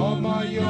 For my yoke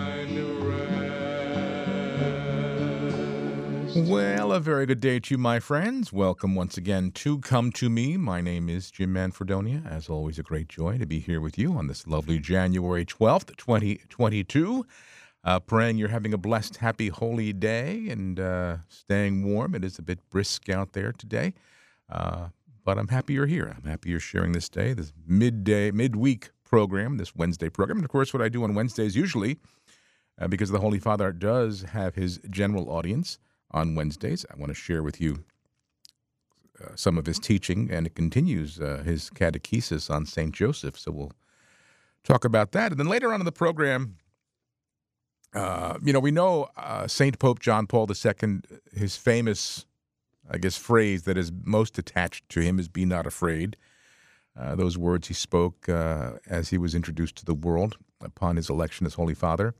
Well, a very good day to you, my friends. Welcome once again to Come to Me. My name is Jim Manfredonia. As always, a great joy to be here with you on this lovely January 12th, 2022. Uh, praying you're having a blessed, happy, holy day and uh, staying warm. It is a bit brisk out there today, uh, but I'm happy you're here. I'm happy you're sharing this day, this midday, midweek program, this Wednesday program. And of course, what I do on Wednesdays usually, uh, because the Holy Father does have his general audience on Wednesdays, I want to share with you uh, some of his teaching, and it continues uh, his catechesis on St. Joseph. So we'll talk about that. And then later on in the program, uh, you know, we know uh, Saint Pope John Paul II, his famous, I guess, phrase that is most attached to him is "Be not afraid." Uh, those words he spoke uh, as he was introduced to the world upon his election as Holy Father.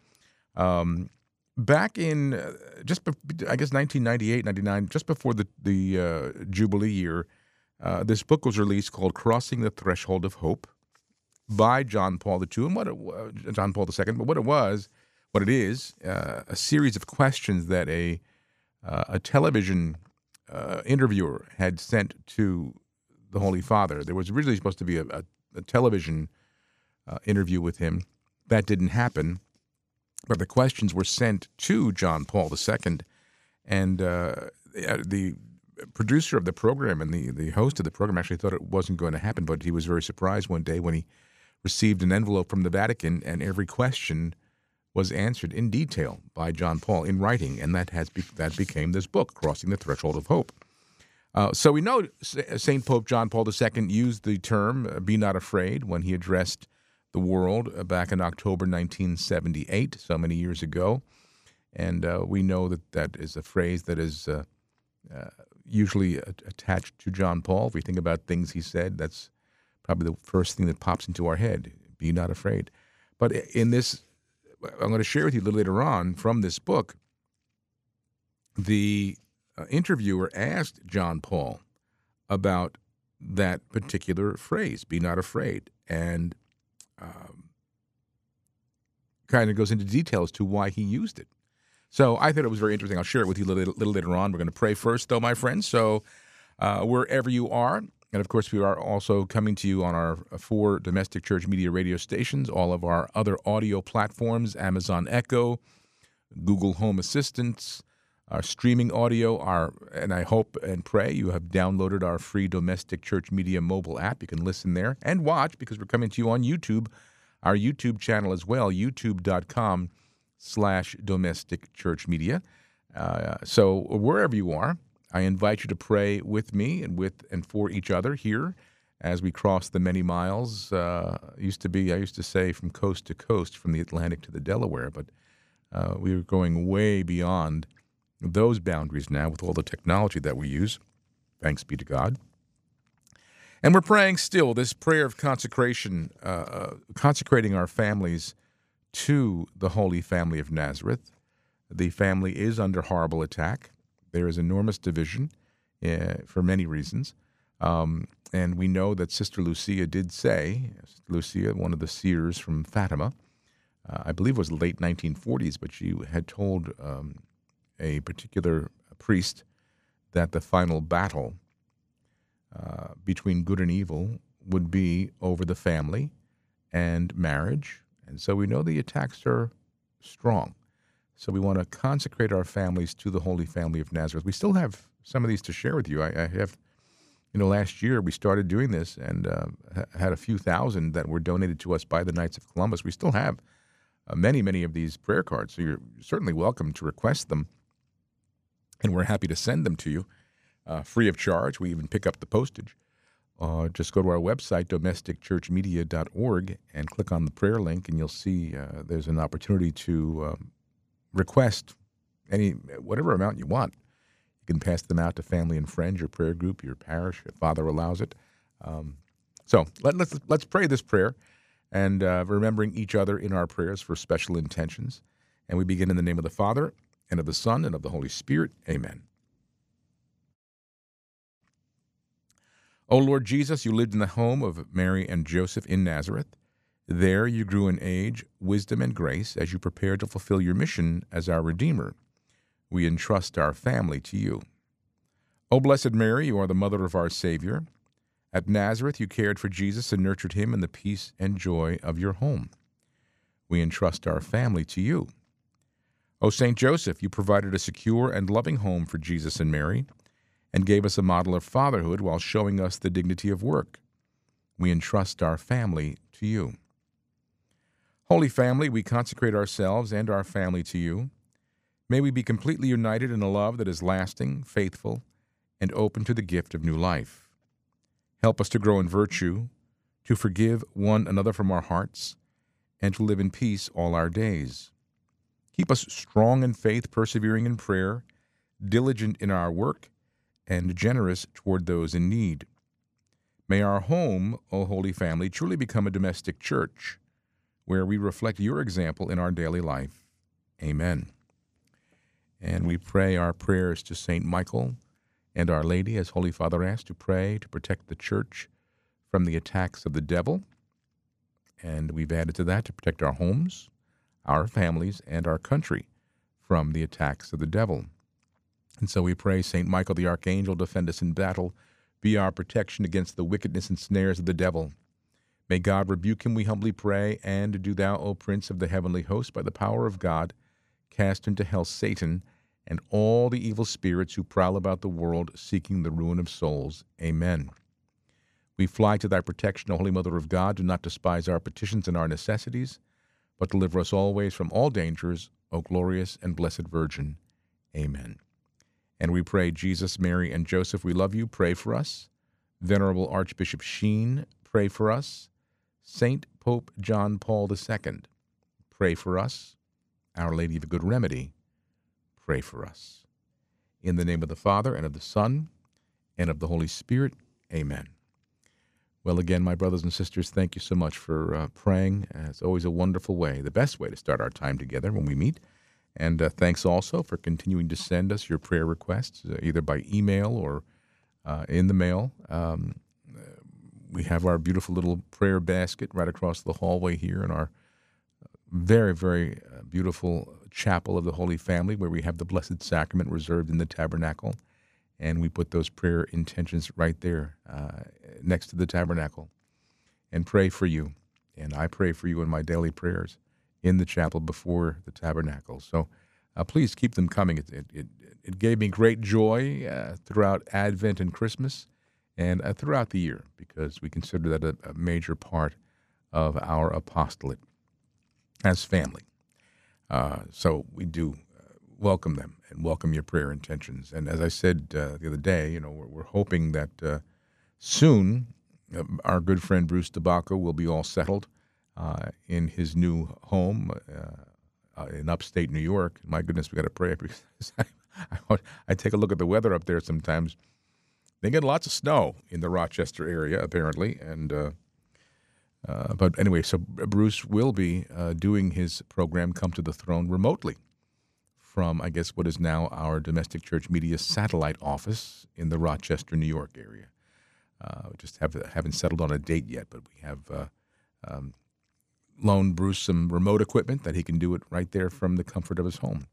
Um, back in uh, just, be- I guess, 1998, 99, just before the the uh, Jubilee year, uh, this book was released called "Crossing the Threshold of Hope" by John Paul II, and what it, John Paul II. But what it was what it is uh, a series of questions that a uh, a television uh, interviewer had sent to the Holy Father. There was originally supposed to be a, a, a television interview with him. That didn't happen, but the questions were sent to John Paul II, and uh, the producer of the program and the, the host of the program actually thought it wasn't going to happen, but he was very surprised one day when he received an envelope from the Vatican and every question was answered in detail by John Paul in writing, and that has be- that became this book, Crossing the Threshold of Hope. Uh, so we know Saint Pope John Paul II used the term uh, "Be not afraid" when he addressed the world uh, back in October 1978, so many years ago, and uh, we know that that is a phrase that is uh, uh, usually attached to John Paul. If we think about things he said, that's probably the first thing that pops into our head: "Be not afraid." But in this I'm going to share with you a little later on from this book. The uh, interviewer asked John Paul about that particular phrase, be not afraid, and um, kind of goes into detail as to why he used it. So I thought it was very interesting. I'll share it with you a little, little later on. We're going to pray first, though, my friends. So uh, wherever you are, and of course, we are also coming to you on our four domestic church media radio stations, all of our other audio platforms Amazon Echo, Google Home Assistants, our streaming audio, our and I hope and pray you have downloaded our free domestic church media mobile app. You can listen there and watch because we're coming to you on YouTube, our YouTube channel as well, youtube.com slash domestic church media. Uh, so wherever you are, I invite you to pray with me and with and for each other here as we cross the many miles. Uh, used to be, I used to say, from coast to coast, from the Atlantic to the Delaware, but uh, we are going way beyond those boundaries now with all the technology that we use. Thanks be to God. And we're praying still this prayer of consecration, uh, uh, consecrating our families to the Holy Family of Nazareth. The family is under horrible attack. There is enormous division uh, for many reasons. Um, and we know that Sister Lucia did say, Lucia, one of the seers from Fatima, uh, I believe it was late 1940s, but she had told um, a particular priest that the final battle uh, between good and evil would be over the family and marriage. And so we know the attacks are strong. So we want to consecrate our families to the Holy Family of Nazareth. We still have some of these to share with you. I, I have, you know, last year we started doing this and uh, had a few thousand that were donated to us by the Knights of Columbus. We still have uh, many, many of these prayer cards. So you're certainly welcome to request them, and we're happy to send them to you uh, free of charge. We even pick up the postage uh, just go to our website, domesticchurchmedia.org, and click on the prayer link, and you'll see uh, there's an opportunity to um, request any whatever amount you want. You can pass them out to family and friends, your prayer group, your parish, if Father allows it. Um, so let, let's let's pray this prayer, and uh, remembering each other in our prayers for special intentions. And we begin in the name of the Father and of the Son and of the Holy Spirit. Amen. O Lord Jesus, you lived in the home of Mary and Joseph in Nazareth. There you grew in age, wisdom, and grace as you prepared to fulfill your mission as our Redeemer. We entrust our family to you. O Blessed Mary, you are the mother of our Savior. At Nazareth, you cared for Jesus and nurtured him in the peace and joy of your home. We entrust our family to you. O Saint Joseph, you provided a secure and loving home for Jesus and Mary and gave us a model of fatherhood while showing us the dignity of work. We entrust our family to you. Holy Family, we consecrate ourselves and our family to you. May we be completely united in a love that is lasting, faithful, and open to the gift of new life. Help us to grow in virtue, to forgive one another from our hearts, and to live in peace all our days. Keep us strong in faith, persevering in prayer, diligent in our work, and generous toward those in need. May our home, O Holy Family, truly become a domestic church where we reflect your example in our daily life. Amen. And we pray our prayers to St. Michael and Our Lady, as Holy Father asked, to pray to protect the church from the attacks of the devil. And we've added to that to protect our homes, our families, and our country from the attacks of the devil. And so we pray, St. Michael the Archangel, defend us in battle, be our protection against the wickedness and snares of the devil. May God rebuke him, we humbly pray, and do thou, O Prince of the heavenly host, by the power of God, cast into hell Satan and all the evil spirits who prowl about the world seeking the ruin of souls. Amen. We fly to thy protection, O Holy Mother of God. Do not despise our petitions and our necessities, but deliver us always from all dangers, O glorious and blessed Virgin. Amen. And we pray, Jesus, Mary, and Joseph, we love you. Pray for us. Venerable Archbishop Sheen, pray for us. Saint Pope John Paul II, pray for us. Our Lady of the Good Remedy, pray for us. In the name of the Father, and of the Son, and of the Holy Spirit, amen. Well, again, my brothers and sisters, thank you so much for uh, praying. Uh, it's always a wonderful way, the best way to start our time together when we meet. And uh, thanks also for continuing to send us your prayer requests, uh, either by email or uh, in the mail. Um, we have our beautiful little prayer basket right across the hallway here in our very, very uh, beautiful chapel of the Holy Family, where we have the Blessed Sacrament reserved in the tabernacle. And we put those prayer intentions right there uh, next to the tabernacle and pray for you. And I pray for you in my daily prayers in the chapel before the tabernacle. So uh, please keep them coming. It, it, it, it gave me great joy uh, throughout Advent and Christmas and uh, throughout the year because we consider that a, a, major part of our apostolate as family. Uh, so we do welcome them and welcome your prayer intentions. And as I said uh, the other day, you know, we're, we're hoping that soon our good friend Bruce DeBacco will be all settled uh, in his new home uh, uh, in upstate New York. My goodness, we got to pray because I, I, take a look at the weather up there sometimes. They get lots of snow in the Rochester area, apparently, and uh, uh, but anyway, so Bruce will be uh, doing his program "Come to the Throne" remotely from, I guess, what is now our domestic church media satellite office in the Rochester, New York area. we just have haven't settled on a date yet, but we have um, loan Bruce some remote equipment that he can do it right there from the comfort of his home.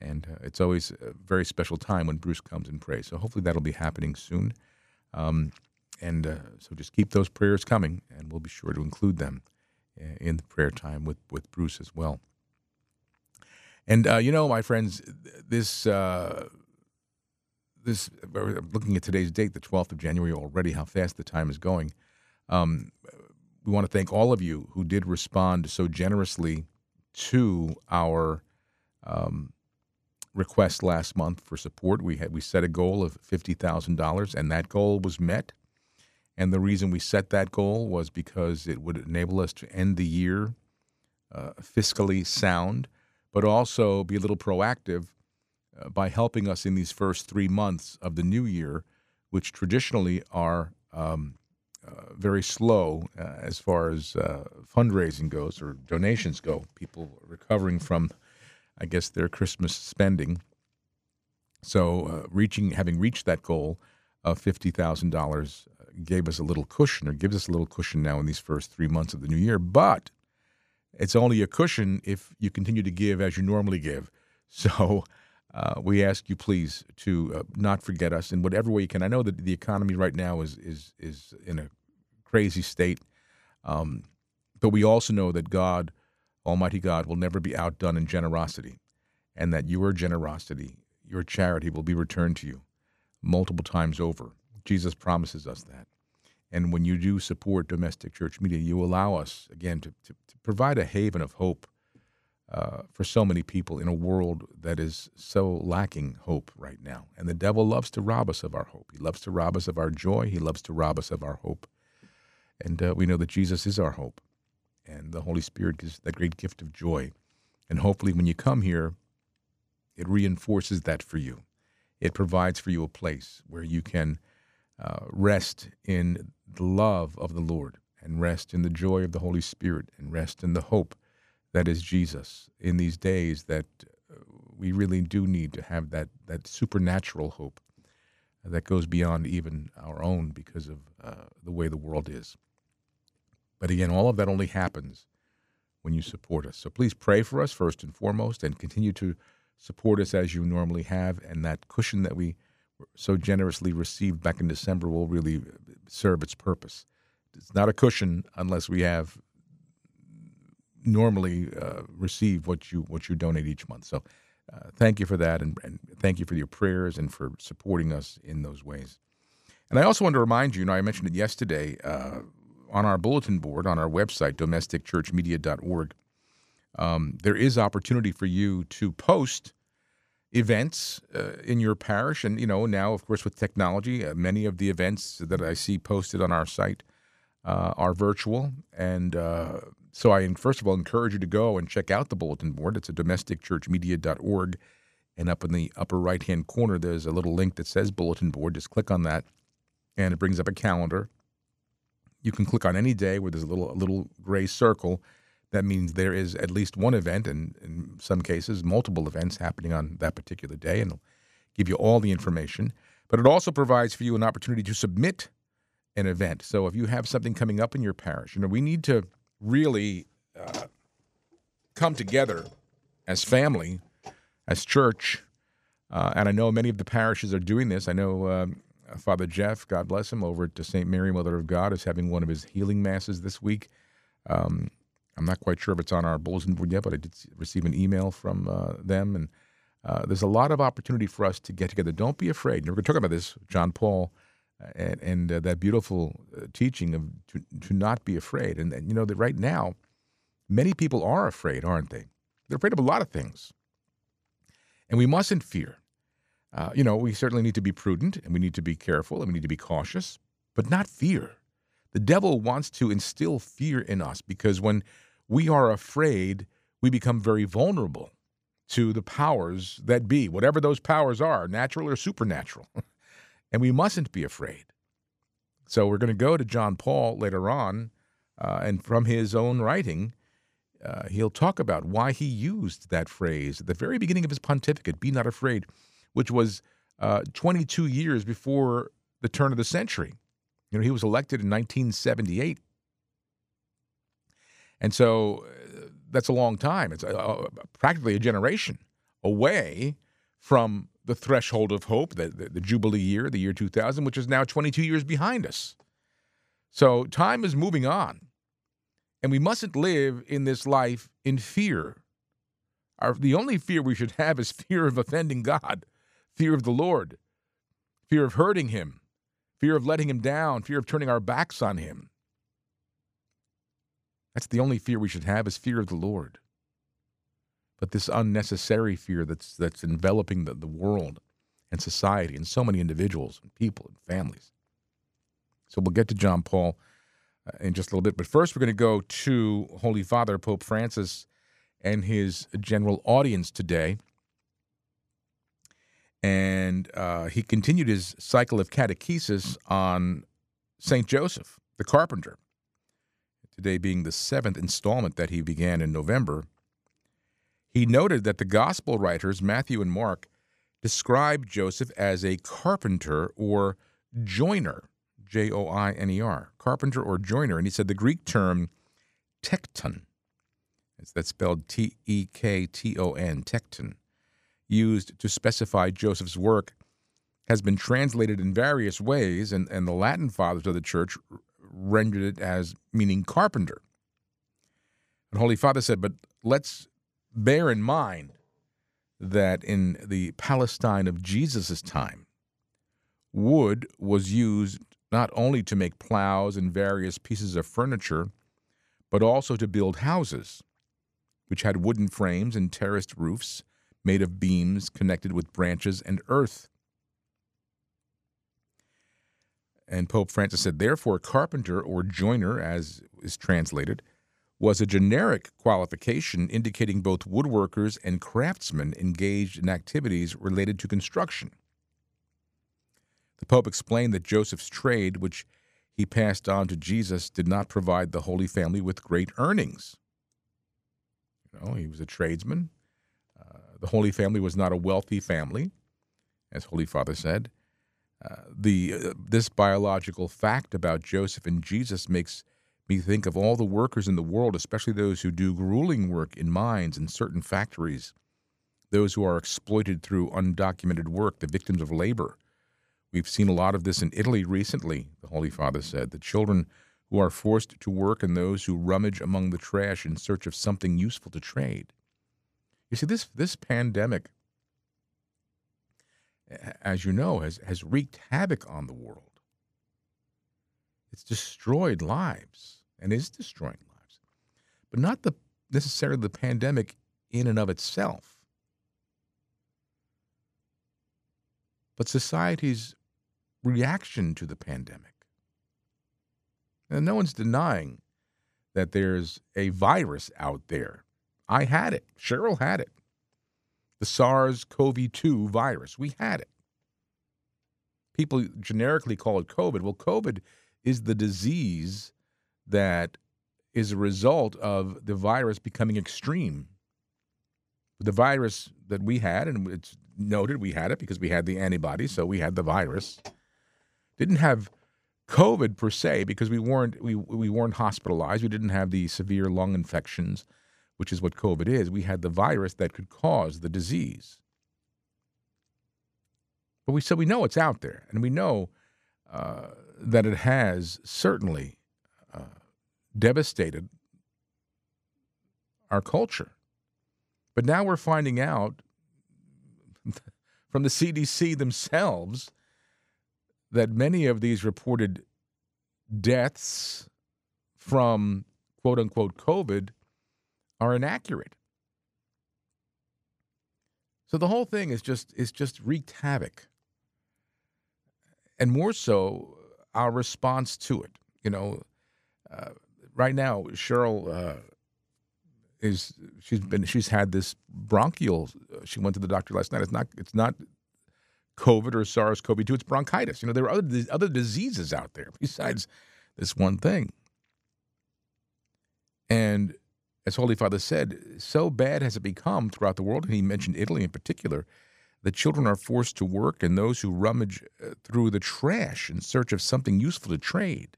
And uh, it's always a very special time when Bruce comes and prays. So hopefully that'll be happening soon. Um, and uh, so just keep those prayers coming, and we'll be sure to include them uh, in the prayer time with, with Bruce as well. And uh, you know, my friends, this uh, this looking at today's date, the 12th of January already, how fast the time is going. Um, we want to thank all of you who did respond so generously to our um, request last month for support. We had we set a goal of fifty thousand dollars, and that goal was met. And the reason we set that goal was because it would enable us to end the year uh, fiscally sound, but also be a little proactive uh, by helping us in these first three months of the new year, which traditionally are um, uh, very slow uh, as far as uh, fundraising goes or donations go. People recovering from, I guess, their Christmas spending. So, uh, reaching, having reached that goal of fifty thousand dollars, gave us a little cushion, or gives us a little cushion now in these first three months of the new year. But it's only a cushion if you continue to give as you normally give. So. Uh, we ask you please to uh, not forget us in whatever way you can. I know that the economy right now is is is in a crazy state, um, but we also know that God, Almighty God, will never be outdone in generosity, and that your generosity, your charity, will be returned to you multiple times over. Jesus promises us that. And when you do support domestic church media, you allow us again to, to, to provide a haven of hope uh, for so many people in a world that is so lacking hope right now. And the devil loves to rob us of our hope. He loves to rob us of our joy. He loves to rob us of our hope. And uh, we know that Jesus is our hope. And the Holy Spirit gives that great gift of joy. And hopefully, when you come here, it reinforces that for you. It provides for you a place where you can uh, rest in the love of the Lord and rest in the joy of the Holy Spirit and rest in the hope that is Jesus in these days that uh, we really do need to have that, that supernatural hope that goes beyond even our own because of uh, the way the world is. But again, all of that only happens when you support us. So please pray for us first and foremost and continue to support us as you normally have. And that cushion that we so generously received back in December will really serve its purpose. It's not a cushion unless we have normally uh, receive what you what you donate each month. So, uh, thank you for that, and, and, thank you for your prayers and for supporting us in those ways. And I also want to remind you, you know, I mentioned it yesterday uh, on our bulletin board on our website, domesticchurchmedia.org. Um, there is opportunity for you to post events uh, in your parish, and you know now, of course, with technology, uh, many of the events that I see posted on our site uh, are virtual, and so I first of all encourage you to go and check out the bulletin board. It's at domesticchurchmedia.org. And up in the upper right hand corner, there's a little link that says bulletin board. Just click on that, and it brings up a calendar. You can click on any day where there's a little a little gray circle. That means there is at least one event, and in some cases, multiple events happening on that particular day, and it'll give you all the information. But it also provides for you an opportunity to submit an event. So if you have something coming up in your parish, you know, we need to really uh, come together as family, as church. Uh, and I know many of the parishes are doing this. I know uh, Father Jeff, God bless him, over at St. Mary, Mother of God, is having one of his healing masses this week. Um, I'm not quite sure if it's on our bulletin board yet, but I did receive an email from uh, them. And uh, there's a lot of opportunity for us to get together. Don't be afraid. We're going to talk about this, John Paul and, and uh, that beautiful uh, teaching of to, to not be afraid. And, and, you know that right now, many people are afraid, aren't they? They're afraid of a lot of things, and we mustn't fear. Uh, you know, we certainly need to be prudent, and we need to be careful, and we need to be cautious, but not fear. The devil wants to instill fear in us because when we are afraid, we become very vulnerable to the powers that be, whatever those powers are, natural or supernatural. and we mustn't be afraid. So we're going to go to John Paul later on, uh, and from his own writing, uh, he'll talk about why he used that phrase at the very beginning of his pontificate, be not afraid, which was uh, 22 years before the turn of the century. You know, he was elected in 1978. And so uh, that's a long time. It's a, a, practically a generation away from the threshold of hope, the, the, the, Jubilee year, the year 2000, which is now 22 years behind us. So time is moving on. And we mustn't live in this life in fear. Our, the only fear we should have is fear of offending God, fear of the Lord, fear of hurting Him, fear of letting Him down, fear of turning our backs on Him. That's the only fear we should have is fear of the Lord but this unnecessary fear that's that's enveloping the, the world and society and so many individuals and people and families. So we'll get to John Paul uh, in just a little bit. But first, we're going to go to Holy Father Pope Francis and his general audience today. And uh, he continued his cycle of catechesis on St. Joseph, the carpenter, today being the seventh installment that he began in November. He noted that the gospel writers, Matthew and Mark, describe Joseph as a carpenter or joiner, J O I N E R, carpenter or joiner. And he said the Greek term tekton, that's spelled T E K T O N, tekton, used to specify Joseph's work has been translated in various ways, and, and the Latin fathers of the church rendered it as meaning carpenter. And Holy Father said, but let's bear in mind that in the Palestine of Jesus' time, wood was used not only to make plows and various pieces of furniture, but also to build houses, which had wooden frames and terraced roofs made of beams connected with branches and earth. And Pope Francis said, therefore, carpenter or joiner, as is translated, was a generic qualification indicating both woodworkers and craftsmen engaged in activities related to construction. The Pope explained that Joseph's trade, which he passed on to Jesus, did not provide the Holy Family with great earnings. You know, he was a tradesman. Uh, the Holy Family was not a wealthy family, as Holy Father said. The uh, this biological fact about Joseph and Jesus makes me think of all the workers in the world, especially those who do grueling work in mines and certain factories, those who are exploited through undocumented work, the victims of labor. We've seen a lot of this in Italy recently, the Holy Father said. The children who are forced to work and those who rummage among the trash in search of something useful to trade. You see, this, this pandemic, as you know, has, has wreaked havoc on the world. It's destroyed lives and is destroying lives, but not the necessarily the pandemic in and of itself, but society's reaction to the pandemic. And no one's denying that there's a virus out there. I had it. Cheryl had it. The SARS CoV 2 virus. We had it. People generically call it COVID. Well, COVID is the disease that is a result of the virus becoming extreme. The virus that we had, and it's noted we had it because we had the antibodies, so we had the virus. Didn't have COVID per se because we weren't we we weren't hospitalized. We didn't have the severe lung infections, which is what COVID is. We had the virus that could cause the disease. But we so we know it's out there, and we know uh, that it has certainly uh, devastated our culture. But now we're finding out from the CDC themselves that many of these reported deaths from quote unquote COVID are inaccurate. So the whole thing is just is just wreaked havoc. And more so our response to it. You know, uh, right now, Cheryl uh, is she's been she's had this bronchial. She went to the doctor last night. It's not it's not COVID or SARS-CoV-2. It's bronchitis. You know, there are other other diseases out there besides this one thing. And as Holy Father said, so bad has it become throughout the world, and he mentioned Italy in particular, that children are forced to work and those who rummage uh, through the trash in search of something useful to trade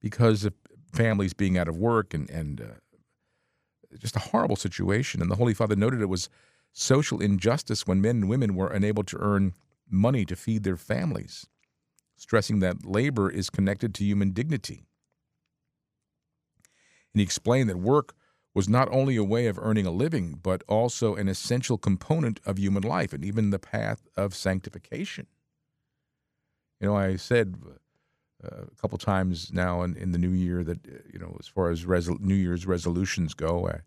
because of families being out of work and, and uh, just a horrible situation. And the Holy Father noted it was social injustice when men and women were unable to earn money to feed their families, stressing that labor is connected to human dignity. And he explained that work was not only a way of earning a living, but also an essential component of human life and even the path of sanctification. You know, I said uh, a couple times now in, in the new year that, uh, you know, as far as resol- New Year's resolutions go, I,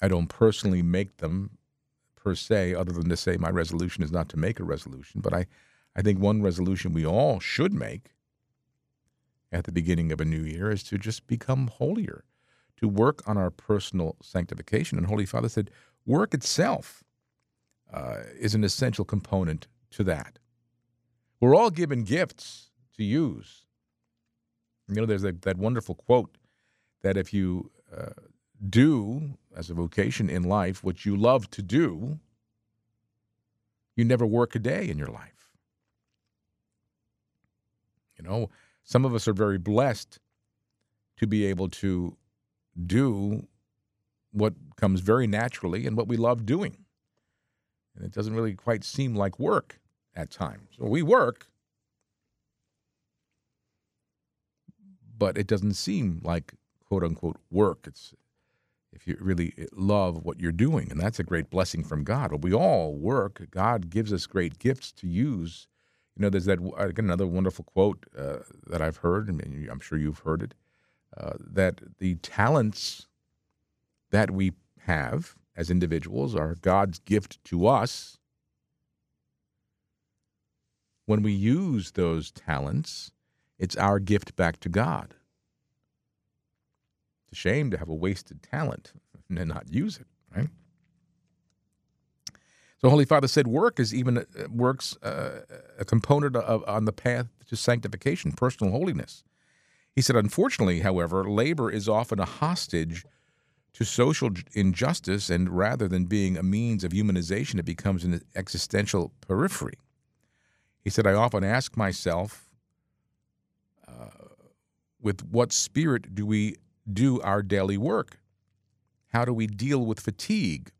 I don't personally make them per se, other than to say my resolution is not to make a resolution. But I, I think one resolution we all should make at the beginning of a new year is to just become holier, to work on our personal sanctification. And Holy Father said, work itself uh, is an essential component to that. We're all given gifts to use. You know, there's that, that wonderful quote that if you uh, do as a vocation in life what you love to do, you never work a day in your life. You know, some of us are very blessed to be able to do what comes very naturally and what we love doing. And it doesn't really quite seem like work at times. So we work, but it doesn't seem like quote unquote work. It's if you really love what you're doing, and that's a great blessing from God. But we all work. God gives us great gifts to use. You know, there's that another wonderful quote uh, that I've heard, and I'm sure you've heard it, uh, that the talents that we have as individuals are God's gift to us. When we use those talents, it's our gift back to God. It's a shame to have a wasted talent and not use it, right? So Holy Father said, work is even uh, works uh, a component of on the path to sanctification, personal holiness. He said, unfortunately, however, labor is often a hostage to social injustice, and rather than being a means of humanization, it becomes an existential periphery. He said, I often ask myself, uh, with what spirit do we do our daily work? How do we deal with fatigue?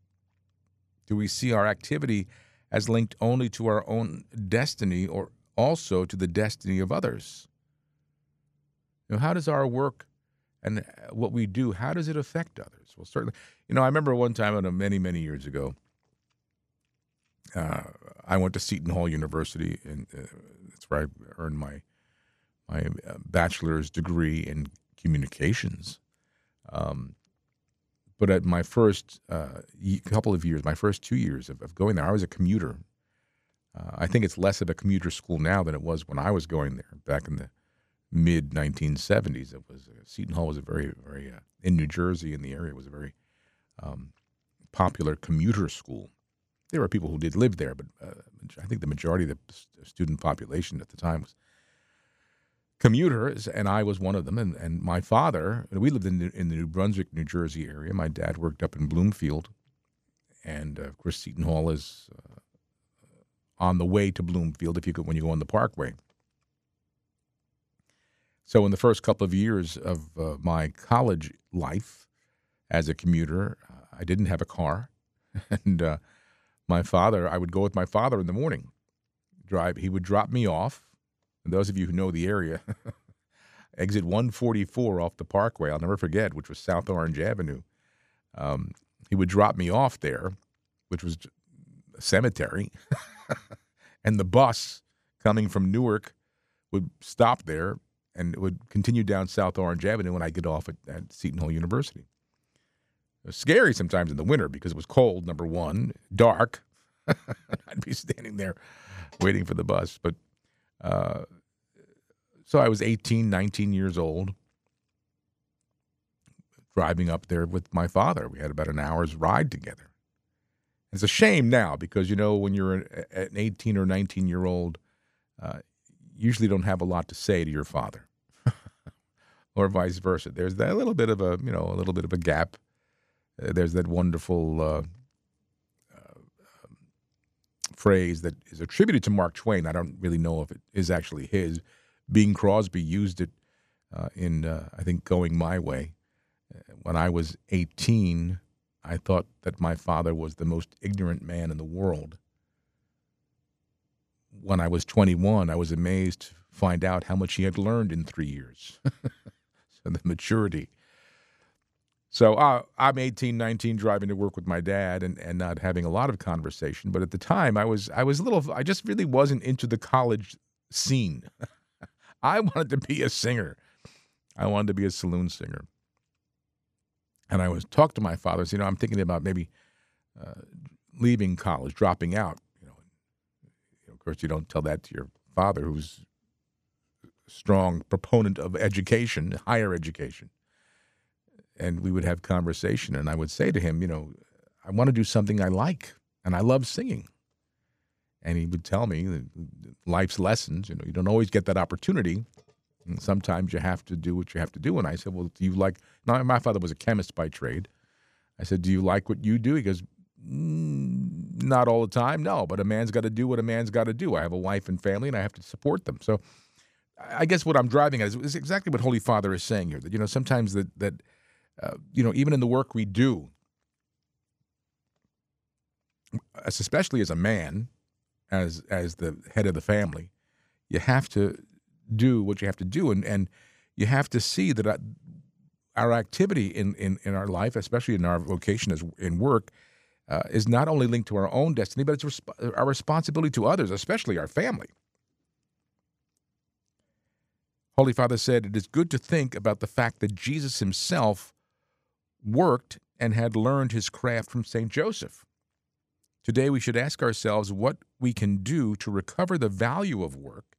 Do we see our activity as linked only to our own destiny or also to the destiny of others? You know, how does our work and what we do, how does it affect others? Well, certainly, you know, I remember one time, many, many years ago, uh, I went to Seton Hall University, and uh, that's where I earned my my uh, bachelor's degree in communications. Um, but at my first uh, couple of years, my first two years of, of going there, I was a commuter. Uh, I think it's less of a commuter school now than it was when I was going there back in the mid 1970s. It was uh, Seton Hall was a very, very uh, in New Jersey in the area was a very um, popular commuter school. There were people who did live there, but uh, I think the majority of the student population at the time was commuters, and I was one of them. And, and my father, we lived in the, in the New Brunswick, New Jersey area. My dad worked up in Bloomfield, and uh, of course Seton Hall is uh, on the way to Bloomfield if you go when you go on the Parkway. So, in the first couple of years of uh, my college life as a commuter, uh, I didn't have a car. and uh, my father, I would go with my father in the morning, drive. He would drop me off. And those of you who know the area, exit 144 off the Parkway, I'll never forget, which was South Orange Avenue. Um, he would drop me off there, which was a cemetery. and the bus coming from Newark would stop there and it would continue down South Orange Avenue when I get off at, at Seton Hall University. It was scary sometimes in the winter because it was cold, number one, dark. I'd be standing there waiting for the bus. But uh, so I was 18, 19 years old, driving up there with my father. We had about an hour's ride together. It's a shame now because, you know, when you're an 18 or 19 year old, uh, usually don't have a lot to say to your father, or vice versa. There's that little bit of a you know a little bit of a gap. Uh, there's that wonderful uh, phrase that is attributed to Mark Twain. I don't really know if it is actually his. Bing Crosby used it uh, in uh, I think Going My Way. Uh, when I was 18, I thought that my father was the most ignorant man in the world when I was 21, I was amazed to find out how much he had learned in three years. so the maturity. So uh, I'm 18, 19, driving to work with my dad and, and not having a lot of conversation. But at the time, I was I was a little. I just really wasn't into the college scene. I wanted to be a singer. I wanted to be a saloon singer. And I was talked to my father. You know, I'm thinking about maybe uh, leaving college, dropping out. You know, Of course, you don't tell that to your father, who's a strong proponent of education, higher education. And we would have conversation, and I would say to him, you know, I want to do something I like, and I love singing. And he would tell me that life's lessons. You know, you don't always get that opportunity. And sometimes you have to do what you have to do. And I said, well, do you like? Now, my father was a chemist by trade. I said, do you like what you do? He goes, "Mm, not all the time, no. But a man's got to do what a man's got to do. I have a wife and family, and I have to support them. So, I guess what I'm driving at is, is exactly what Holy Father is saying here. That you know, sometimes that that uh, you know, even in the work we do, especially as a man, as as the head of the family, you have to do what you have to do, and and you have to see that uh, our activity in, in in our life, especially in our vocation as in work, uh, is not only linked to our own destiny, but it's resp- our responsibility to others, especially our family. Holy Father said, It is good to think about the fact that Jesus himself worked and had learned his craft from St. Joseph. Today, we should ask ourselves what we can do to recover the value of work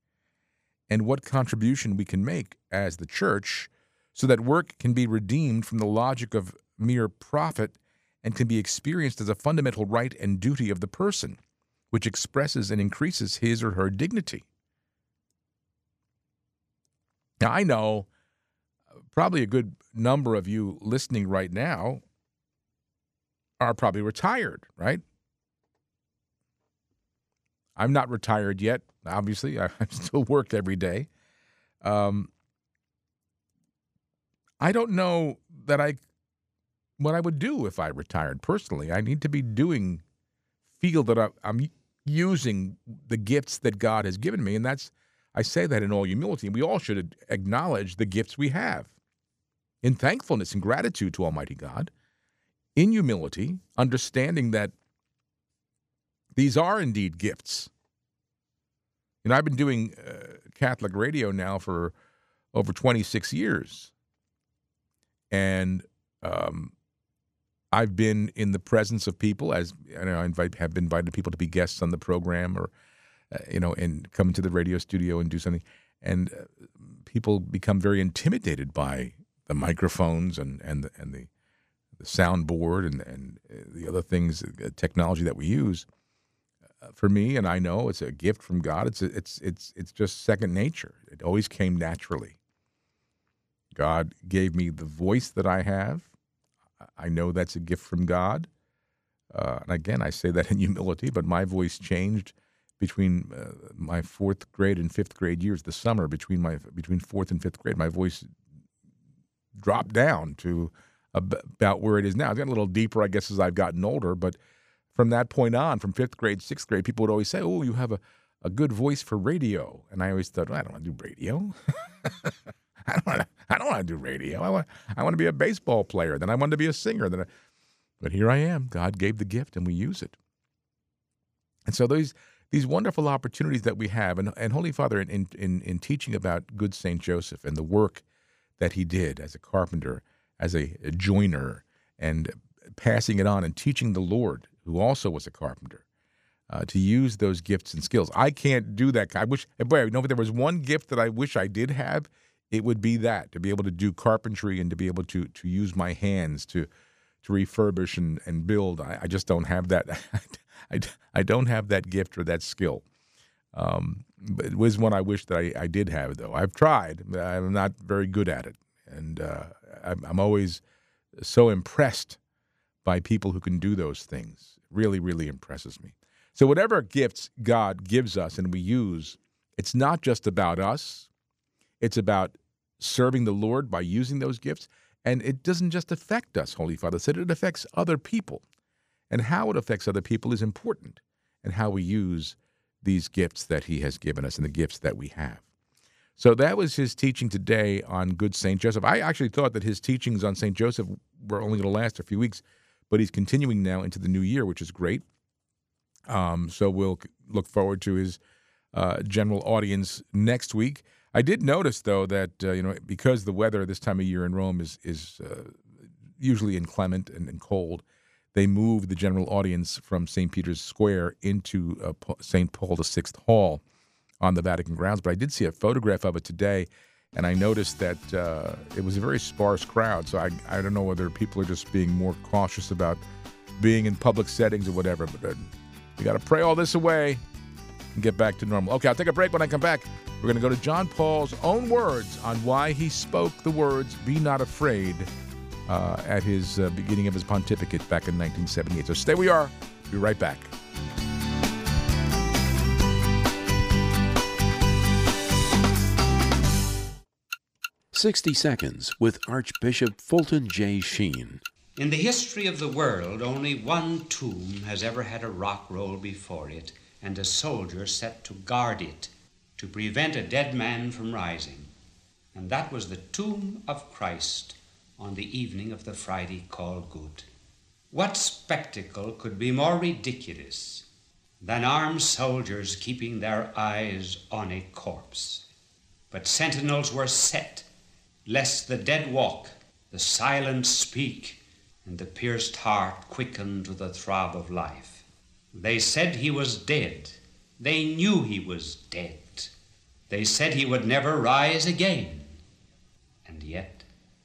and what contribution we can make as the church so that work can be redeemed from the logic of mere profit and can be experienced as a fundamental right and duty of the person, which expresses and increases his or her dignity. Now, I know uh, probably a good number of you listening right now are probably retired, right? I'm not retired yet, obviously. I, still work every day. Um, I don't know that I what I would do if I retired personally. I need to be doing, feel that I, I'm using the gifts that God has given me, and that's I say that in all humility. We all should acknowledge the gifts we have in thankfulness and gratitude to Almighty God, in humility, understanding that these are indeed gifts. You know, I've been doing uh, Catholic radio now for over 26 years. And um, I've been in the presence of people, as you know, I invite, have been invited people to be guests on the program or, uh, you know, and come into the radio studio and do something. And uh, people become very intimidated by the microphones and, and, the, and the, the soundboard and, and uh, the other things, uh, technology that we use uh, for me, and I know it's a gift from God. It's it's it's it's just second nature. It always came naturally. God gave me the voice that I have. I know that's a gift from God. Uh, and again, I say that in humility, but my voice changed between uh, my fourth grade and fifth grade years. The summer between my between fourth and fifth grade, my voice dropped down to about where it is now. It's gotten a little deeper, I guess, as I've gotten older. But from that point on, from fifth grade, sixth grade, people would always say, "Oh, you have a, a good voice for radio," and I always thought, well, "I don't want to do radio. I don't want to. I don't want to do radio. I want. I want to be a baseball player. Then I wanted to be a singer. Then, I, but here I am. God gave the gift, and we use it. And so these these wonderful opportunities that we have, and, and Holy Father, in, in in teaching about good Saint Joseph and the work that he did as a carpenter, as a, a joiner, and passing it on and teaching the Lord, who also was a carpenter, uh, to use those gifts and skills. I can't do that. I wish, boy, you know, if there was one gift that I wish I did have, it would be that to be able to do carpentry and to be able to to use my hands to to refurbish and, and build. I, I just don't have that. I, I don't have that gift or that skill. Um, it was one I wish that I, I did have, though. I've tried, but I'm not very good at it. And uh, I'm, I'm always so impressed by people who can do those things. It really, really impresses me. So, whatever gifts God gives us and we use, it's not just about us, it's about serving the Lord by using those gifts. And it doesn't just affect us, Holy Father said, it affects other people. And how it affects other people is important, and how we use these gifts that He has given us and the gifts that we have. So that was his teaching today on Good St. Joseph. I actually thought that his teachings on St. Joseph were only going to last a few weeks, but he's continuing now into the new year, which is great. Um, so we'll look forward to his uh, general audience next week. I did notice, though, that uh, you know because the weather this time of year in Rome is is uh, usually inclement and, and cold, they moved the general audience from St. Peter's Square into uh, St. Paul VI Hall on the Vatican grounds, but I did see a photograph of it today, and I noticed that uh, it was a very sparse crowd. So I, I don't know whether people are just being more cautious about being in public settings or whatever, but uh, we got to pray all this away and get back to normal. Okay, I'll take a break when I come back. We're going to go to John Paul's own words on why he spoke the words, Be not afraid, uh, at his uh, beginning of his pontificate back in 1978. So stay where you are. Be right back. 60 Seconds with Archbishop Fulton J. Sheen. In the history of the world, only one tomb has ever had a rock roll before it and a soldier set to guard it to prevent a dead man from rising. And that was the tomb of Christ on the evening of the Friday called Good. What spectacle could be more ridiculous than armed soldiers keeping their eyes on a corpse? But sentinels were set lest the dead walk, the silent speak, and the pierced heart quicken to the throb of life. They said he was dead. They knew he was dead. They said he would never rise again. And yet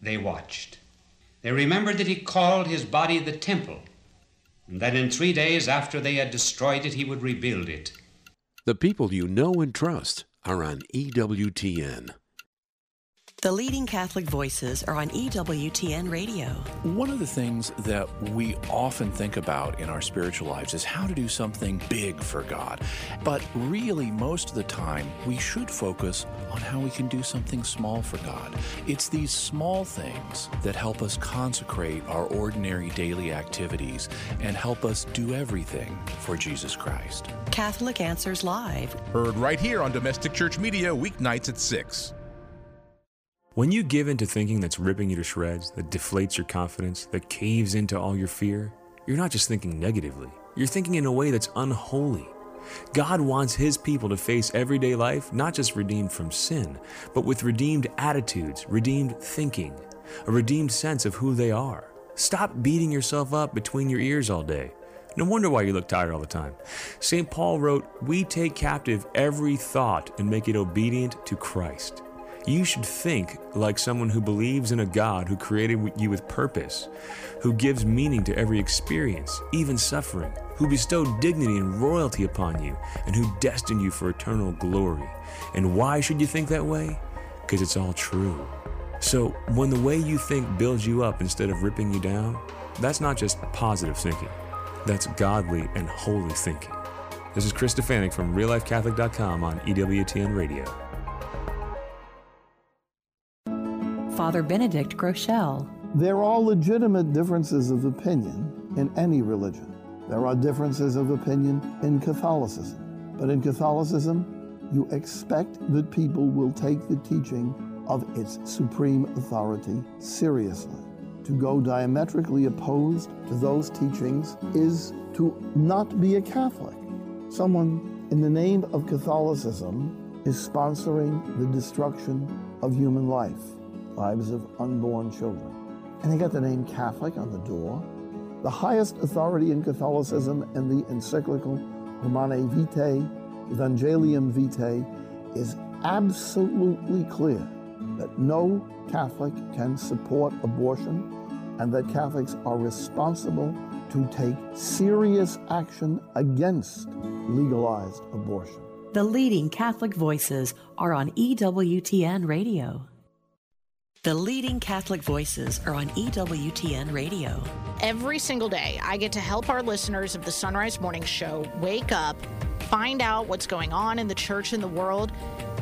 they watched. They remembered that he called his body the temple, and that in three days after they had destroyed it, he would rebuild it. The people you know and trust are on EWTN. The leading Catholic voices are on EWTN Radio. One of the things that we often think about in our spiritual lives is how to do something big for God. But really, most of the time, we should focus on how we can do something small for God. It's these small things that help us consecrate our ordinary daily activities and help us do everything for Jesus Christ. Catholic Answers Live. Heard right here on Domestic Church Media, weeknights at 6. When you give into thinking that's ripping you to shreds, that deflates your confidence, that caves into all your fear, you're not just thinking negatively, you're thinking in a way that's unholy. God wants His people to face everyday life not just redeemed from sin, but with redeemed attitudes, redeemed thinking, a redeemed sense of who they are. Stop beating yourself up between your ears all day. No wonder why you look tired all the time. St. Paul wrote, We take captive every thought and make it obedient to Christ. You should think like someone who believes in a God who created you with purpose, who gives meaning to every experience, even suffering, who bestowed dignity and royalty upon you, and who destined you for eternal glory. And why should you think that way? Because it's all true. So, when the way you think builds you up instead of ripping you down, that's not just positive thinking, that's godly and holy thinking. This is Chris Stefanick from RealLifeCatholic.com on EWTN Radio. Father Benedict Groeschel. There are legitimate differences of opinion in any religion. There are differences of opinion in Catholicism. But in Catholicism, you expect that people will take the teaching of its supreme authority seriously. To go diametrically opposed to those teachings is to not be a Catholic. Someone in the name of Catholicism is sponsoring the destruction of human life lives of unborn children. And they got the name Catholic on the door. The highest authority in Catholicism and the encyclical Humanae Vitae, Evangelium Vitae, is absolutely clear that no Catholic can support abortion and that Catholics are responsible to take serious action against legalized abortion. The leading Catholic voices are on EWTN Radio. The leading Catholic voices are on EWTN Radio. Every single day, I get to help our listeners of the Sunrise Morning Show wake up, find out what's going on in the church and the world,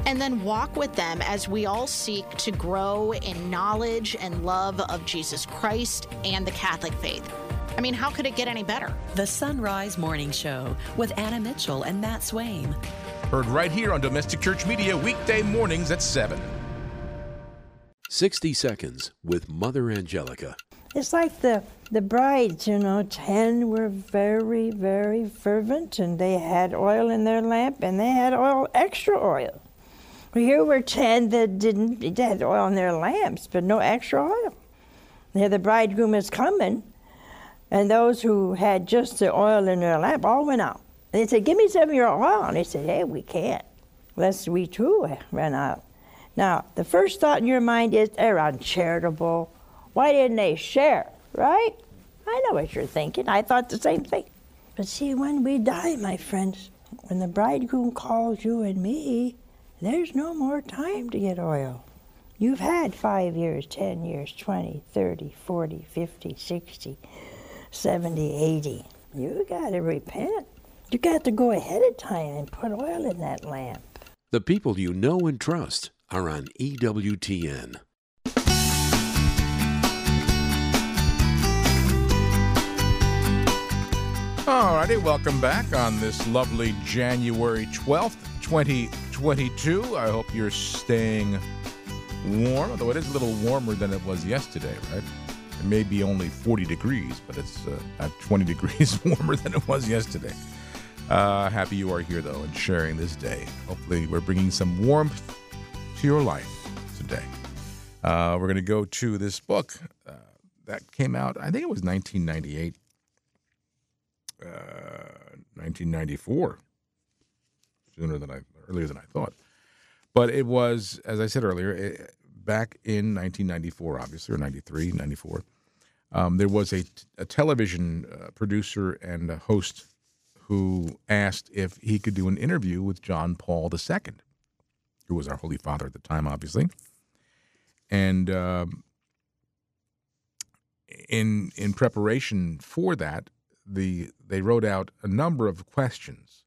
and then walk with them as we all seek to grow in knowledge and love of Jesus Christ and the Catholic faith. I mean, how could it get any better? The Sunrise Morning Show with Anna Mitchell and Matt Swaim. Heard right here on Domestic Church Media, weekday mornings at 7. 60 Seconds with Mother Angelica. It's like the the brides, you know, ten were very, very fervent, and they had oil in their lamp, and they had oil, extra oil. Here were ten that didn't, they had oil in their lamps, but no extra oil. Here the bridegroom is coming, and those who had just the oil in their lamp all went out. And they said, "Give me some of your oil," and they said, "Hey, we can't. lest we too run out. Now, the first thought in your mind is they're uncharitable. Why didn't they share, right? I know what you're thinking. I thought the same thing. But see, when we die, my friends, when the bridegroom calls you and me, there's no more time to get oil. You've had five years, 10 years, 20, 30, 40, 50, 60, 70, 80. You got to repent. You got to go ahead of time and put oil in that lamp. The people you know and trust are on EWTN. All righty, welcome back on this lovely January 12th, 2022. I hope you're staying warm, although it is a little warmer than it was yesterday, right? It may be only 40 degrees, but it's uh, at 20 degrees warmer than it was yesterday. Uh, happy you are here, though, and sharing this day. Hopefully, we're bringing some warmth to your life today. Uh, we're going to go to this book uh, that came out, I think it was 1998 uh, 1994, sooner than I earlier than I thought. But it was, as I said earlier, it, back in 1994, obviously, or 93, 94. Um, there was a, a television uh, producer and a host who asked if he could do an interview with John Paul II, who was our Holy Father at the time, obviously. And um, in in preparation for that, the they wrote out a number of questions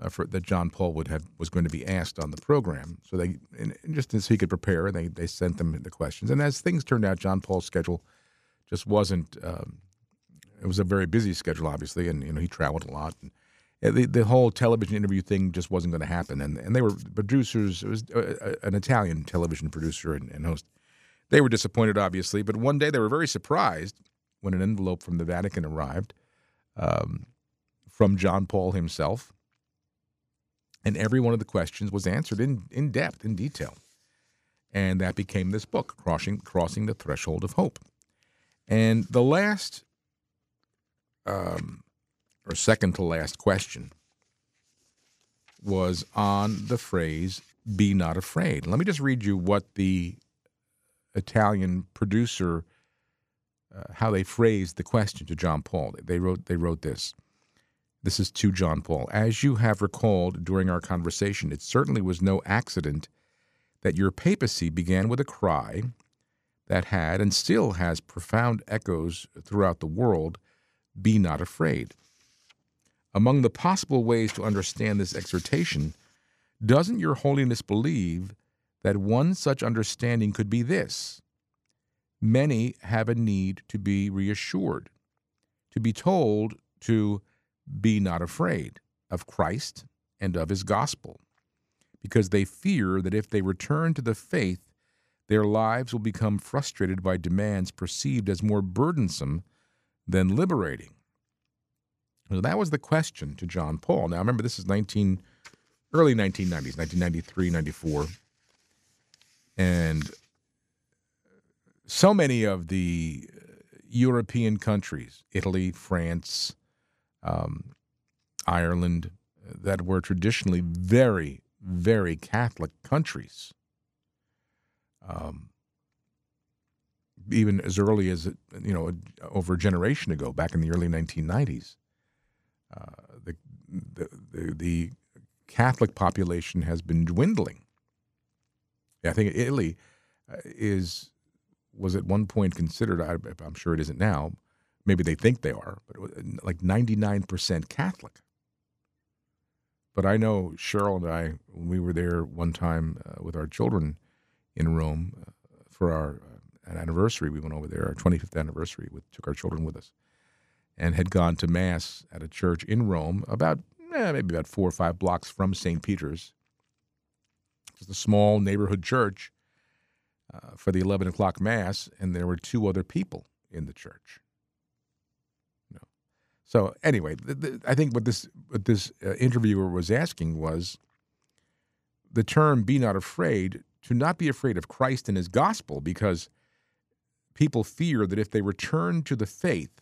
uh, for, that John Paul would have was going to be asked on the program. So they and, just as he could prepare, they they sent them the questions. And as things turned out, John Paul's schedule just wasn't. Um, it was a very busy schedule, obviously, and you know he traveled a lot. And the the whole television interview thing just wasn't going to happen. And and they were producers. It was uh, an Italian television producer and, and host. They were disappointed, obviously, but one day they were very surprised when an envelope from the Vatican arrived um, from John Paul himself. And every one of the questions was answered in, in depth, in detail. And that became this book, Crossing, Crossing the Threshold of Hope. And the last, um, or second to last question was on the phrase, be not afraid. Let me just read you what the Italian producer uh, how they phrased the question to John Paul. They wrote they wrote this. This is to John Paul. As you have recalled during our conversation, it certainly was no accident that your papacy began with a cry that had and still has profound echoes throughout the world be not afraid. Among the possible ways to understand this exhortation, doesn't your holiness believe that one such understanding could be this? Many have a need to be reassured, to be told to be not afraid of Christ and of his gospel, because they fear that if they return to the faith, their lives will become frustrated by demands perceived as more burdensome than liberating. So that was the question to John Paul. Now remember, this is 19, early 1990s, 1993, 94. And so many of the European countries, Italy, France, um, Ireland, that were traditionally very, very Catholic countries, um, even as early as you know over a generation ago, back in the early 1990s, uh, the, the, the the Catholic population has been dwindling. I think Italy uh, is was at one point considered. I, I'm sure it isn't now. Maybe they think they are, but like 99% Catholic. But I know Cheryl and I, when we were there one time uh, with our children in Rome uh, for our uh, anniversary, we went over there, our 25th anniversary, with, took our children with us, and had gone to Mass at a church in Rome, about eh, maybe about four or five blocks from St. Peter's. It was a small neighborhood church uh, for the 11 o'clock Mass, and there were two other people in the church. So anyway, the, the, I think what this what this uh, interviewer was asking was the term "be not afraid" to not be afraid of Christ and His gospel, because people fear that if they return to the faith,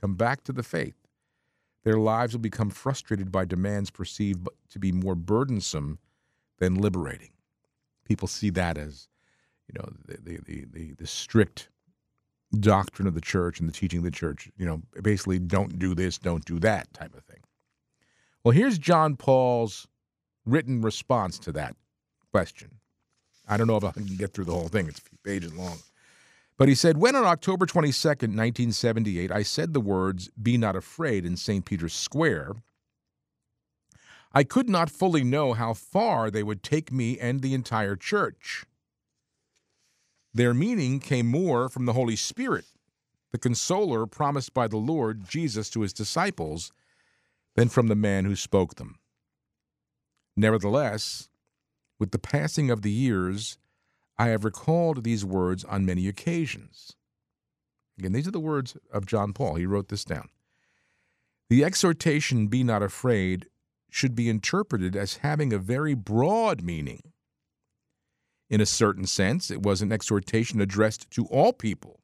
come back to the faith, their lives will become frustrated by demands perceived to be more burdensome than liberating. People see that as, you know, the the the, the, strict doctrine of the church and the teaching of the church. You know, basically, don't do this, don't do that type of thing. Well, here's John Paul's written response to that question. I don't know if I can get through the whole thing, it's a few pages long. But he said, When on October 22nd, 1978, I said the words, Be not afraid, in St. Peter's Square, I could not fully know how far they would take me and the entire church. Their meaning came more from the Holy Spirit, the consoler promised by the Lord Jesus to his disciples, than from the man who spoke them. Nevertheless, with the passing of the years, I have recalled these words on many occasions. Again, these are the words of John Paul. He wrote this down. The exhortation, Be not afraid, should be interpreted as having a very broad meaning. In a certain sense, it was an exhortation addressed to all people,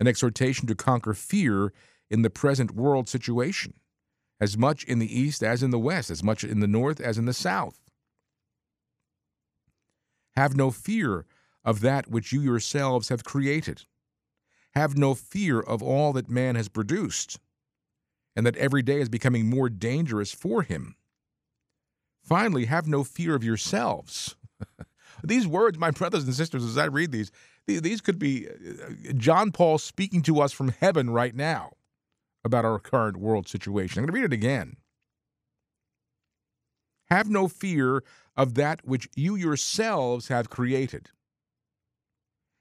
an exhortation to conquer fear in the present world situation, as much in the East as in the West, as much in the North as in the South. Have no fear of that which you yourselves have created. Have no fear of all that man has produced, and that every day is becoming more dangerous for him. Finally, have no fear of yourselves. these words, my brothers and sisters, as I read these, these could be uh, John Paul speaking to us from heaven right now about our current world situation. I'm going to read it again. Have no fear of that which you yourselves have created.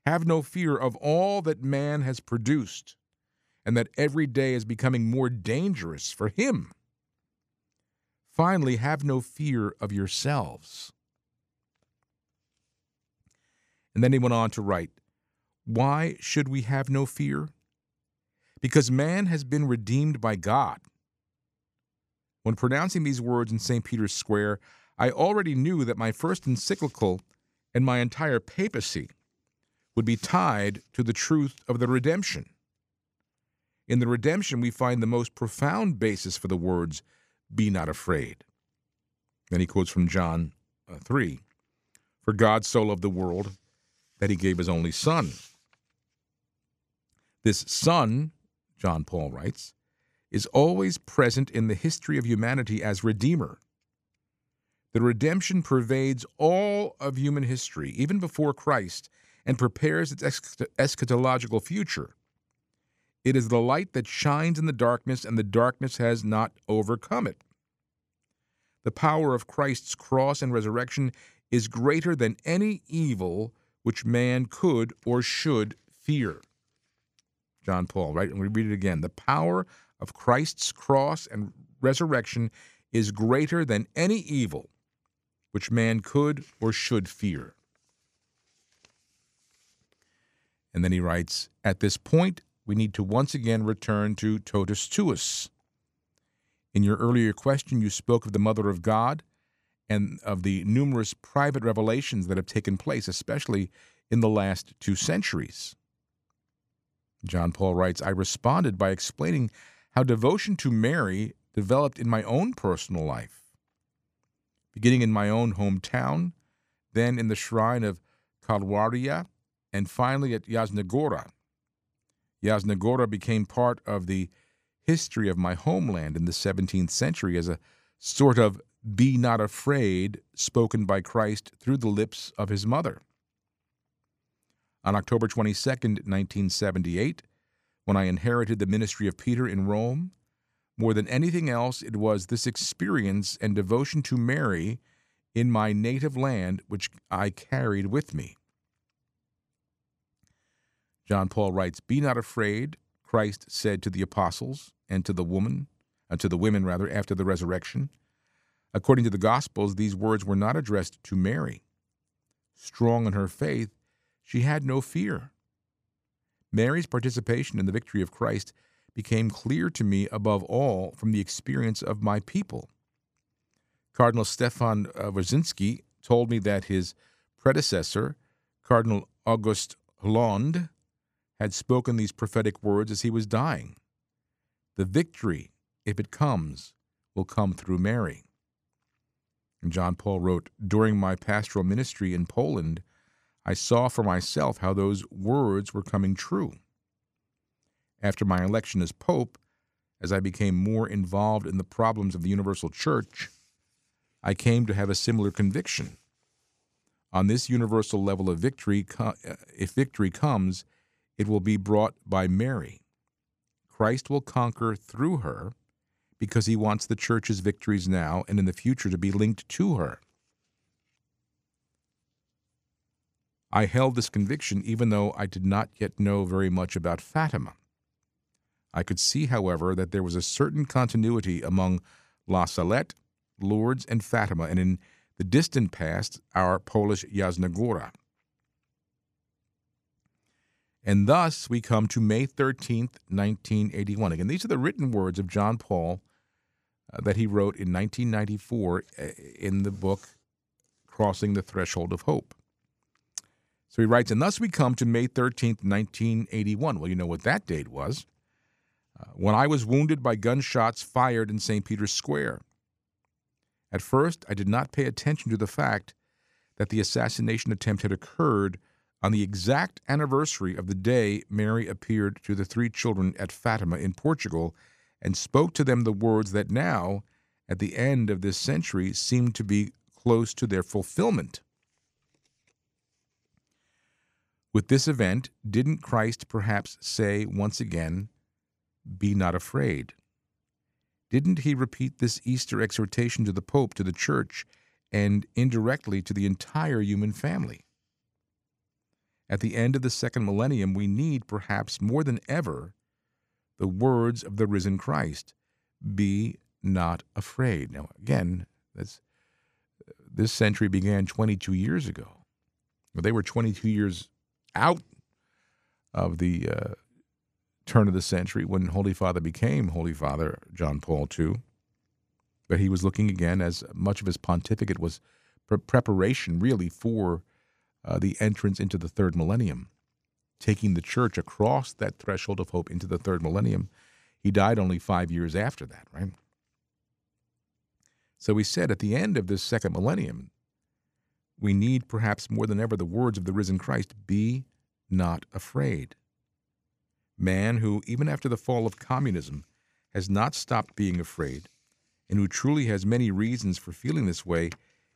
Have no fear of all that man has produced, and that every day is becoming more dangerous for him. Finally, have no fear of yourselves. And then he went on to write, Why should we have no fear? Because man has been redeemed by God. When pronouncing these words in St. Peter's Square, I already knew that my first encyclical and my entire papacy would be tied to the truth of the redemption. In the redemption, we find the most profound basis for the words, Be not afraid. Then he quotes from John uh, 3 For God so loved the world that he gave his only Son. This Son, John Paul writes, is always present in the history of humanity as Redeemer. The redemption pervades all of human history, even before Christ, and prepares its eschatological future. It is the light that shines in the darkness, and the darkness has not overcome it. The power of Christ's cross and resurrection is greater than any evil which man could or should fear. John Paul, right? And we read it again. The power of Christ's cross and resurrection is greater than any evil which man could or should fear. And then he writes At this point, we need to once again return to totus tuus. In your earlier question, you spoke of the Mother of God and of the numerous private revelations that have taken place, especially in the last two centuries. John Paul writes I responded by explaining how devotion to Mary developed in my own personal life beginning in my own hometown, then in the shrine of Kalwaria, and finally at Jasna Góra. Jasna became part of the history of my homeland in the 17th century as a sort of be not afraid spoken by Christ through the lips of his mother. On October 22, 1978, when I inherited the ministry of Peter in Rome, more than anything else, it was this experience and devotion to Mary in my native land which I carried with me. John Paul writes, Be not afraid, Christ said to the apostles and to the woman, and uh, to the women rather, after the resurrection. According to the Gospels, these words were not addressed to Mary. Strong in her faith, she had no fear. Mary's participation in the victory of Christ became clear to me above all from the experience of my people. Cardinal Stefan uh, Wyszyński told me that his predecessor, Cardinal August Hlond, had spoken these prophetic words as he was dying. The victory, if it comes, will come through Mary. And John Paul wrote, During my pastoral ministry in Poland, I saw for myself how those words were coming true. After my election as Pope, as I became more involved in the problems of the Universal Church, I came to have a similar conviction. On this universal level of victory, uh, if victory comes, it will be brought by Mary. Christ will conquer through her because he wants the church's victories now and in the future to be linked to her. I held this conviction even though I did not yet know very much about Fatima. I could see, however, that there was a certain continuity among La Salette, Lourdes, and Fatima, and in the distant past, our Polish Jasna. And thus we come to May 13th, 1981. Again, these are the written words of John Paul uh, that he wrote in 1994 uh, in the book Crossing the Threshold of Hope. So he writes, and thus we come to May 13th, 1981. Well, you know what that date was. When I was wounded by gunshots fired in St. Peter's Square. At first, I did not pay attention to the fact that the assassination attempt had occurred on the exact anniversary of the day Mary appeared to the three children at Fatima in Portugal and spoke to them the words that now, at the end of this century, seem to be close to their fulfillment. With this event, didn't Christ perhaps say once again, Be not afraid? Didn't he repeat this Easter exhortation to the Pope, to the Church, and indirectly to the entire human family? At the end of the second millennium, we need, perhaps more than ever, the words of the risen Christ Be not afraid. Now, again, this, century began 22 years ago. They were 22 years out of the uh, turn of the century when Holy Father became Holy Father John Paul II. But he was looking again, as much of his pontificate was pre- preparation really for uh, the entrance into the third millennium, taking the church across that threshold of hope into the third millennium. He died only five years after that, right? So he said at the end of this second millennium, we need perhaps more than ever the words of the risen Christ be not afraid. Man who, even after the fall of communism, has not stopped being afraid and who truly has many reasons for feeling this way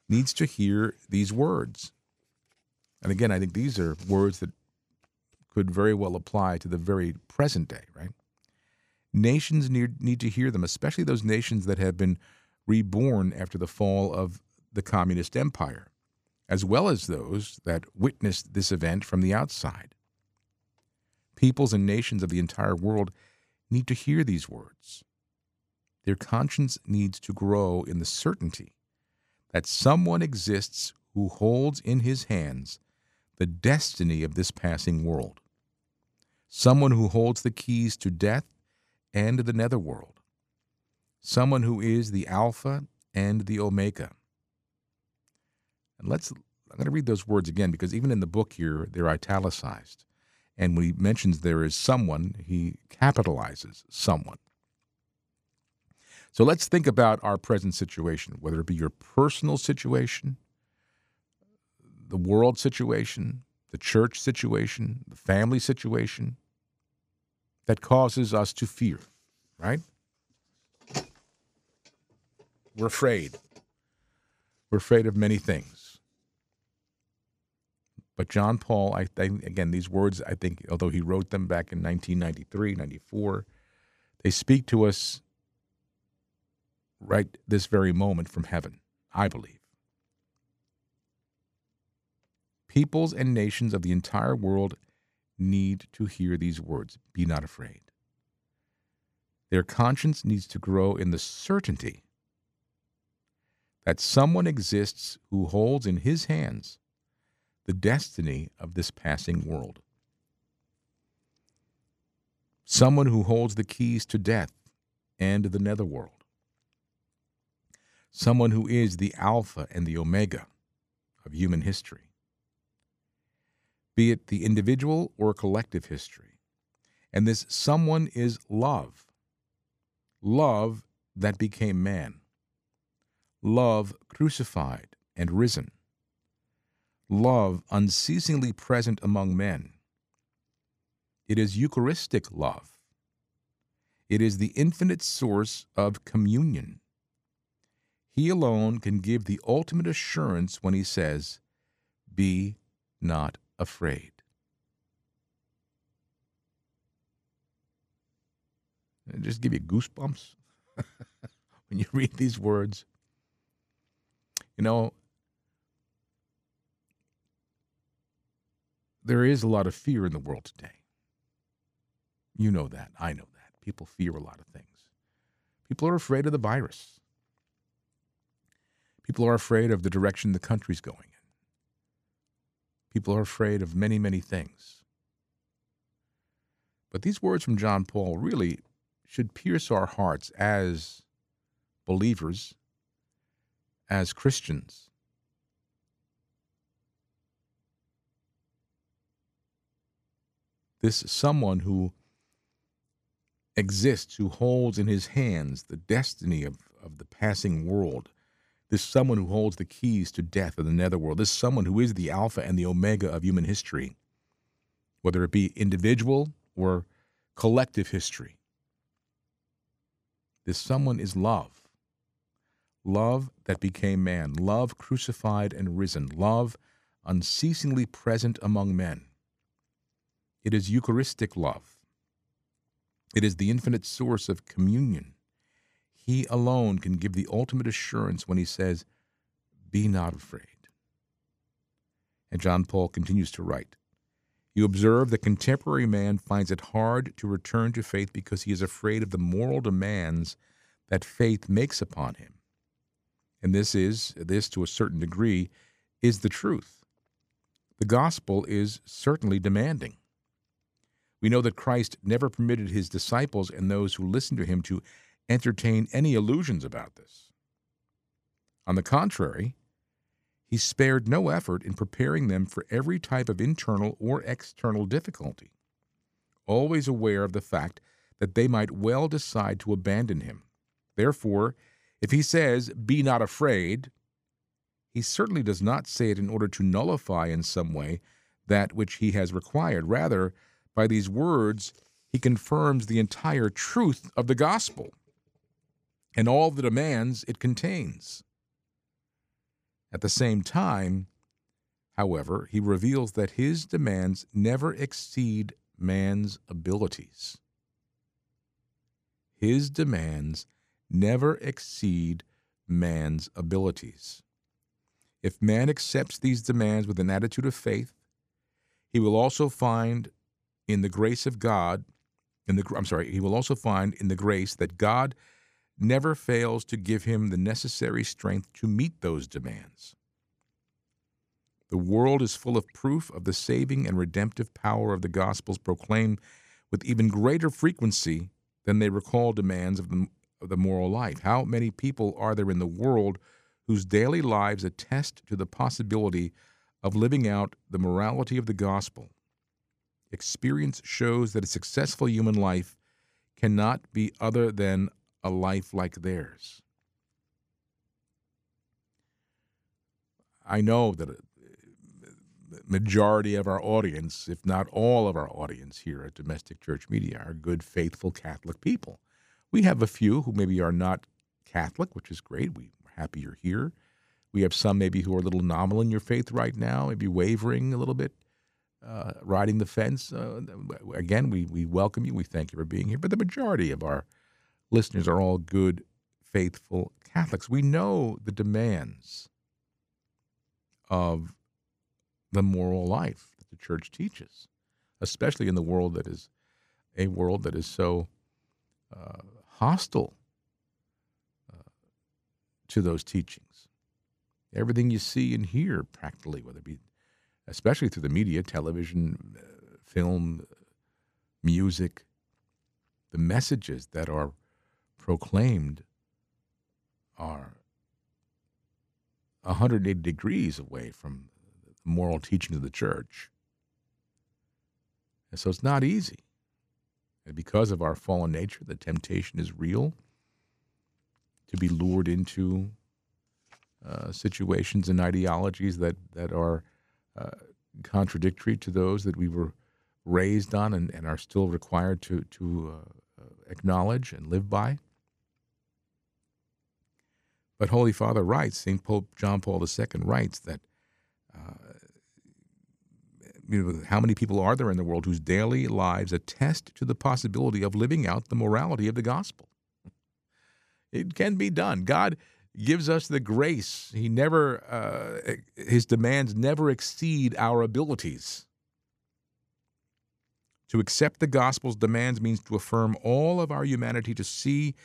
needs to hear these words. And again, I think these are words that could very well apply to the very present day, right? Nations need, need to hear them, especially those nations that have been reborn after the fall of the communist empire as well as those that witnessed this event from the outside. Peoples and nations of the entire world need to hear these words. Their conscience needs to grow in the certainty that someone exists who holds in his hands the destiny of this passing world, someone who holds the keys to death and the netherworld, someone who is the Alpha and the Omega and let's, I'm going to read those words again because even in the book here, they're italicized. And when he mentions there is someone, he capitalizes someone. So let's think about our present situation, whether it be your personal situation, the world situation, the church situation, the family situation, that causes us to fear, right? We're afraid. We're afraid of many things. But John Paul, I think, again, these words, I think, although he wrote them back in 1993, 94, they speak to us right this very moment from heaven, I believe. Peoples and nations of the entire world need to hear these words Be not afraid. Their conscience needs to grow in the certainty that someone exists who holds in his hands the destiny of this passing world. Someone who holds the keys to death and the netherworld. Someone who is the Alpha and the Omega of human history. Be it the individual or collective history. And this someone is love. Love that became man. love crucified and risen, love unceasingly present among men. It is Eucharistic love. It is the infinite source of communion. He alone can give the ultimate assurance when he says, Be not afraid. It just give you goosebumps when you read these words. You know, there is a lot of fear in the world today. You know that. I know that. People fear a lot of things. People are afraid of the virus. People are afraid of the direction the country's going in. People are afraid of many, many things. But these words from John Paul really should pierce our hearts as believers, as Christians. This someone who exists, who holds in his hands the destiny of, of the passing world, this someone who holds the keys to death of the netherworld, this someone who is the Alpha and the Omega of human history, whether it be individual or collective history. This someone is love. Love that became man, love crucified and risen, love unceasingly present among men. It is Eucharistic love. It is the infinite source of communion. He alone can give the ultimate assurance when he says, Be not afraid. And John Paul continues to write You observe that contemporary man finds it hard to return to faith because he is afraid of the moral demands that faith makes upon him. And this is, this to a certain degree, is the truth. The gospel is certainly demanding. We know that Christ never permitted his disciples and those who listened to him to entertain any illusions about this. On the contrary, he spared no effort in preparing them for every type of internal or external difficulty, always aware of the fact that they might well decide to abandon him. Therefore, if he says, Be not afraid, he certainly does not say it in order to nullify in some way that which he has required. Rather, by these words, he confirms the entire truth of the gospel and all the demands it contains. At the same time, however, he reveals that his demands never exceed man's abilities. His demands never exceed man's abilities. If man accepts these demands with an attitude of faith, he will also find in the grace of God, in the I'm sorry, he will also find in the grace that God never fails to give him the necessary strength to meet those demands. The world is full of proof of the saving and redemptive power of the Gospels proclaimed with even greater frequency than they recall demands of the, of the moral life. How many people are there in the world whose daily lives attest to the possibility of living out the morality of the gospel? Experience shows that a successful human life cannot be other than a life like theirs. I know that a majority of our audience, if not all of our audience here at Domestic Church Media, are good, faithful Catholic people. We have a few who maybe are not Catholic, which is great. We're happy you're here. We have some maybe who are a little nominal in your faith right now, maybe wavering a little bit, uh, riding the fence. Uh, again, we, we welcome you. We thank you for being here. But the majority of our listeners are all good, faithful Catholics. We know the demands of the moral life that the church teaches, especially in the world that is a world that is so uh, hostile uh, to those teachings. Everything you see and hear, practically, whether it be, especially through the media, television, uh, film, music, the messages that are proclaimed are 180 degrees away from the moral teaching of the church. And so it's not easy. And because of our fallen nature, the temptation is real to be lured into uh, situations and ideologies that that are uh, contradictory to those that we were raised on and, and are still required to to uh, acknowledge and live by. But Holy Father writes, St. Pope John Paul II writes that uh, you know, how many people are there in the world whose daily lives attest to the possibility of living out the morality of the gospel? It can be done. God gives us the grace. He never, uh, his demands never exceed our abilities. To accept the gospel's demands means to affirm all of our humanity to see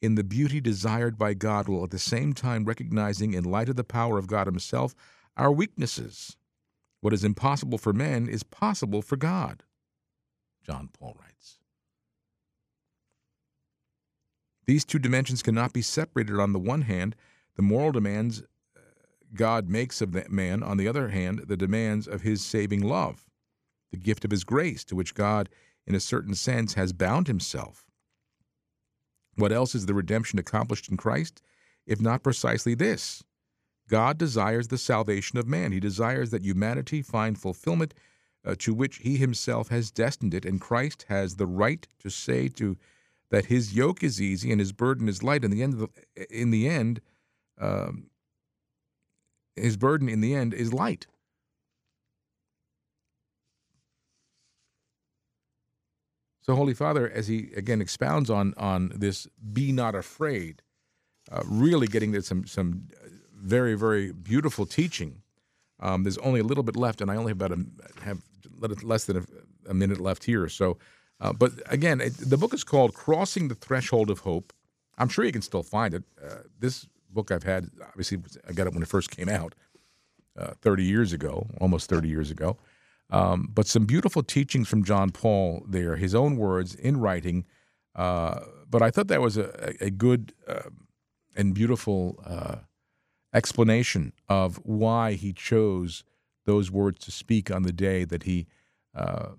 in the beauty desired by God, while at the same time recognizing, in light of the power of God Himself, our weaknesses. What is impossible for men is possible for God, John Paul writes. These two dimensions cannot be separated. On the one hand, the moral demands uh, God makes of man, on the other hand, the demands of His saving love, the gift of His grace, to which God, in a certain sense, has bound Himself. What else is the redemption accomplished in Christ, if not precisely this? God desires the salvation of man. He desires that humanity find fulfillment uh, to which he himself has destined it, and Christ has the right to say to that his yoke is easy and his burden is light. In the end, the, in the end, um, his burden in the end is light. So, Holy Father, as he again expounds on on this, be not afraid, uh, really getting to some some very very beautiful teaching. Um, there's only a little bit left, and I only have about a, have less than a, a minute left here. So, uh, but again, it, the book is called "Crossing the Threshold of Hope." I'm sure you can still find it. Uh, this book I've had, obviously, I got it when it first came out, uh, 30 years ago, almost 30 years ago. Um, but some beautiful teachings from John Paul there, his own words in writing. Uh, but I thought that was a, a good uh, and beautiful uh, explanation of why he chose those words to speak on the day that he uh,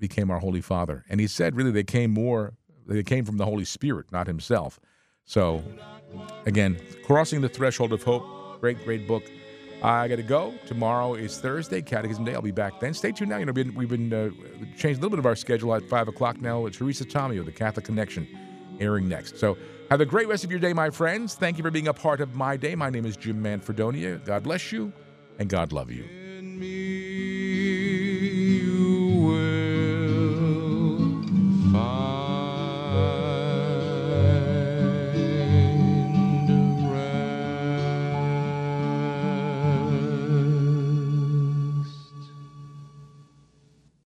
became our Holy Father. And he said, really, they came more, they came from the Holy Spirit, not himself. So, again, crossing the threshold of hope, great, great book. I got to go. Tomorrow is Thursday, Catechism Day. I'll be back then. Stay tuned now. You know, we've been, uh, changed a little bit of our schedule at 5 o'clock now. It's Teresa Tomeo, The Catholic Connection, airing next. So have a great rest of your day, my friends. Thank you for being a part of my day. My name is Jim Manfredonia. God bless you, and God love you.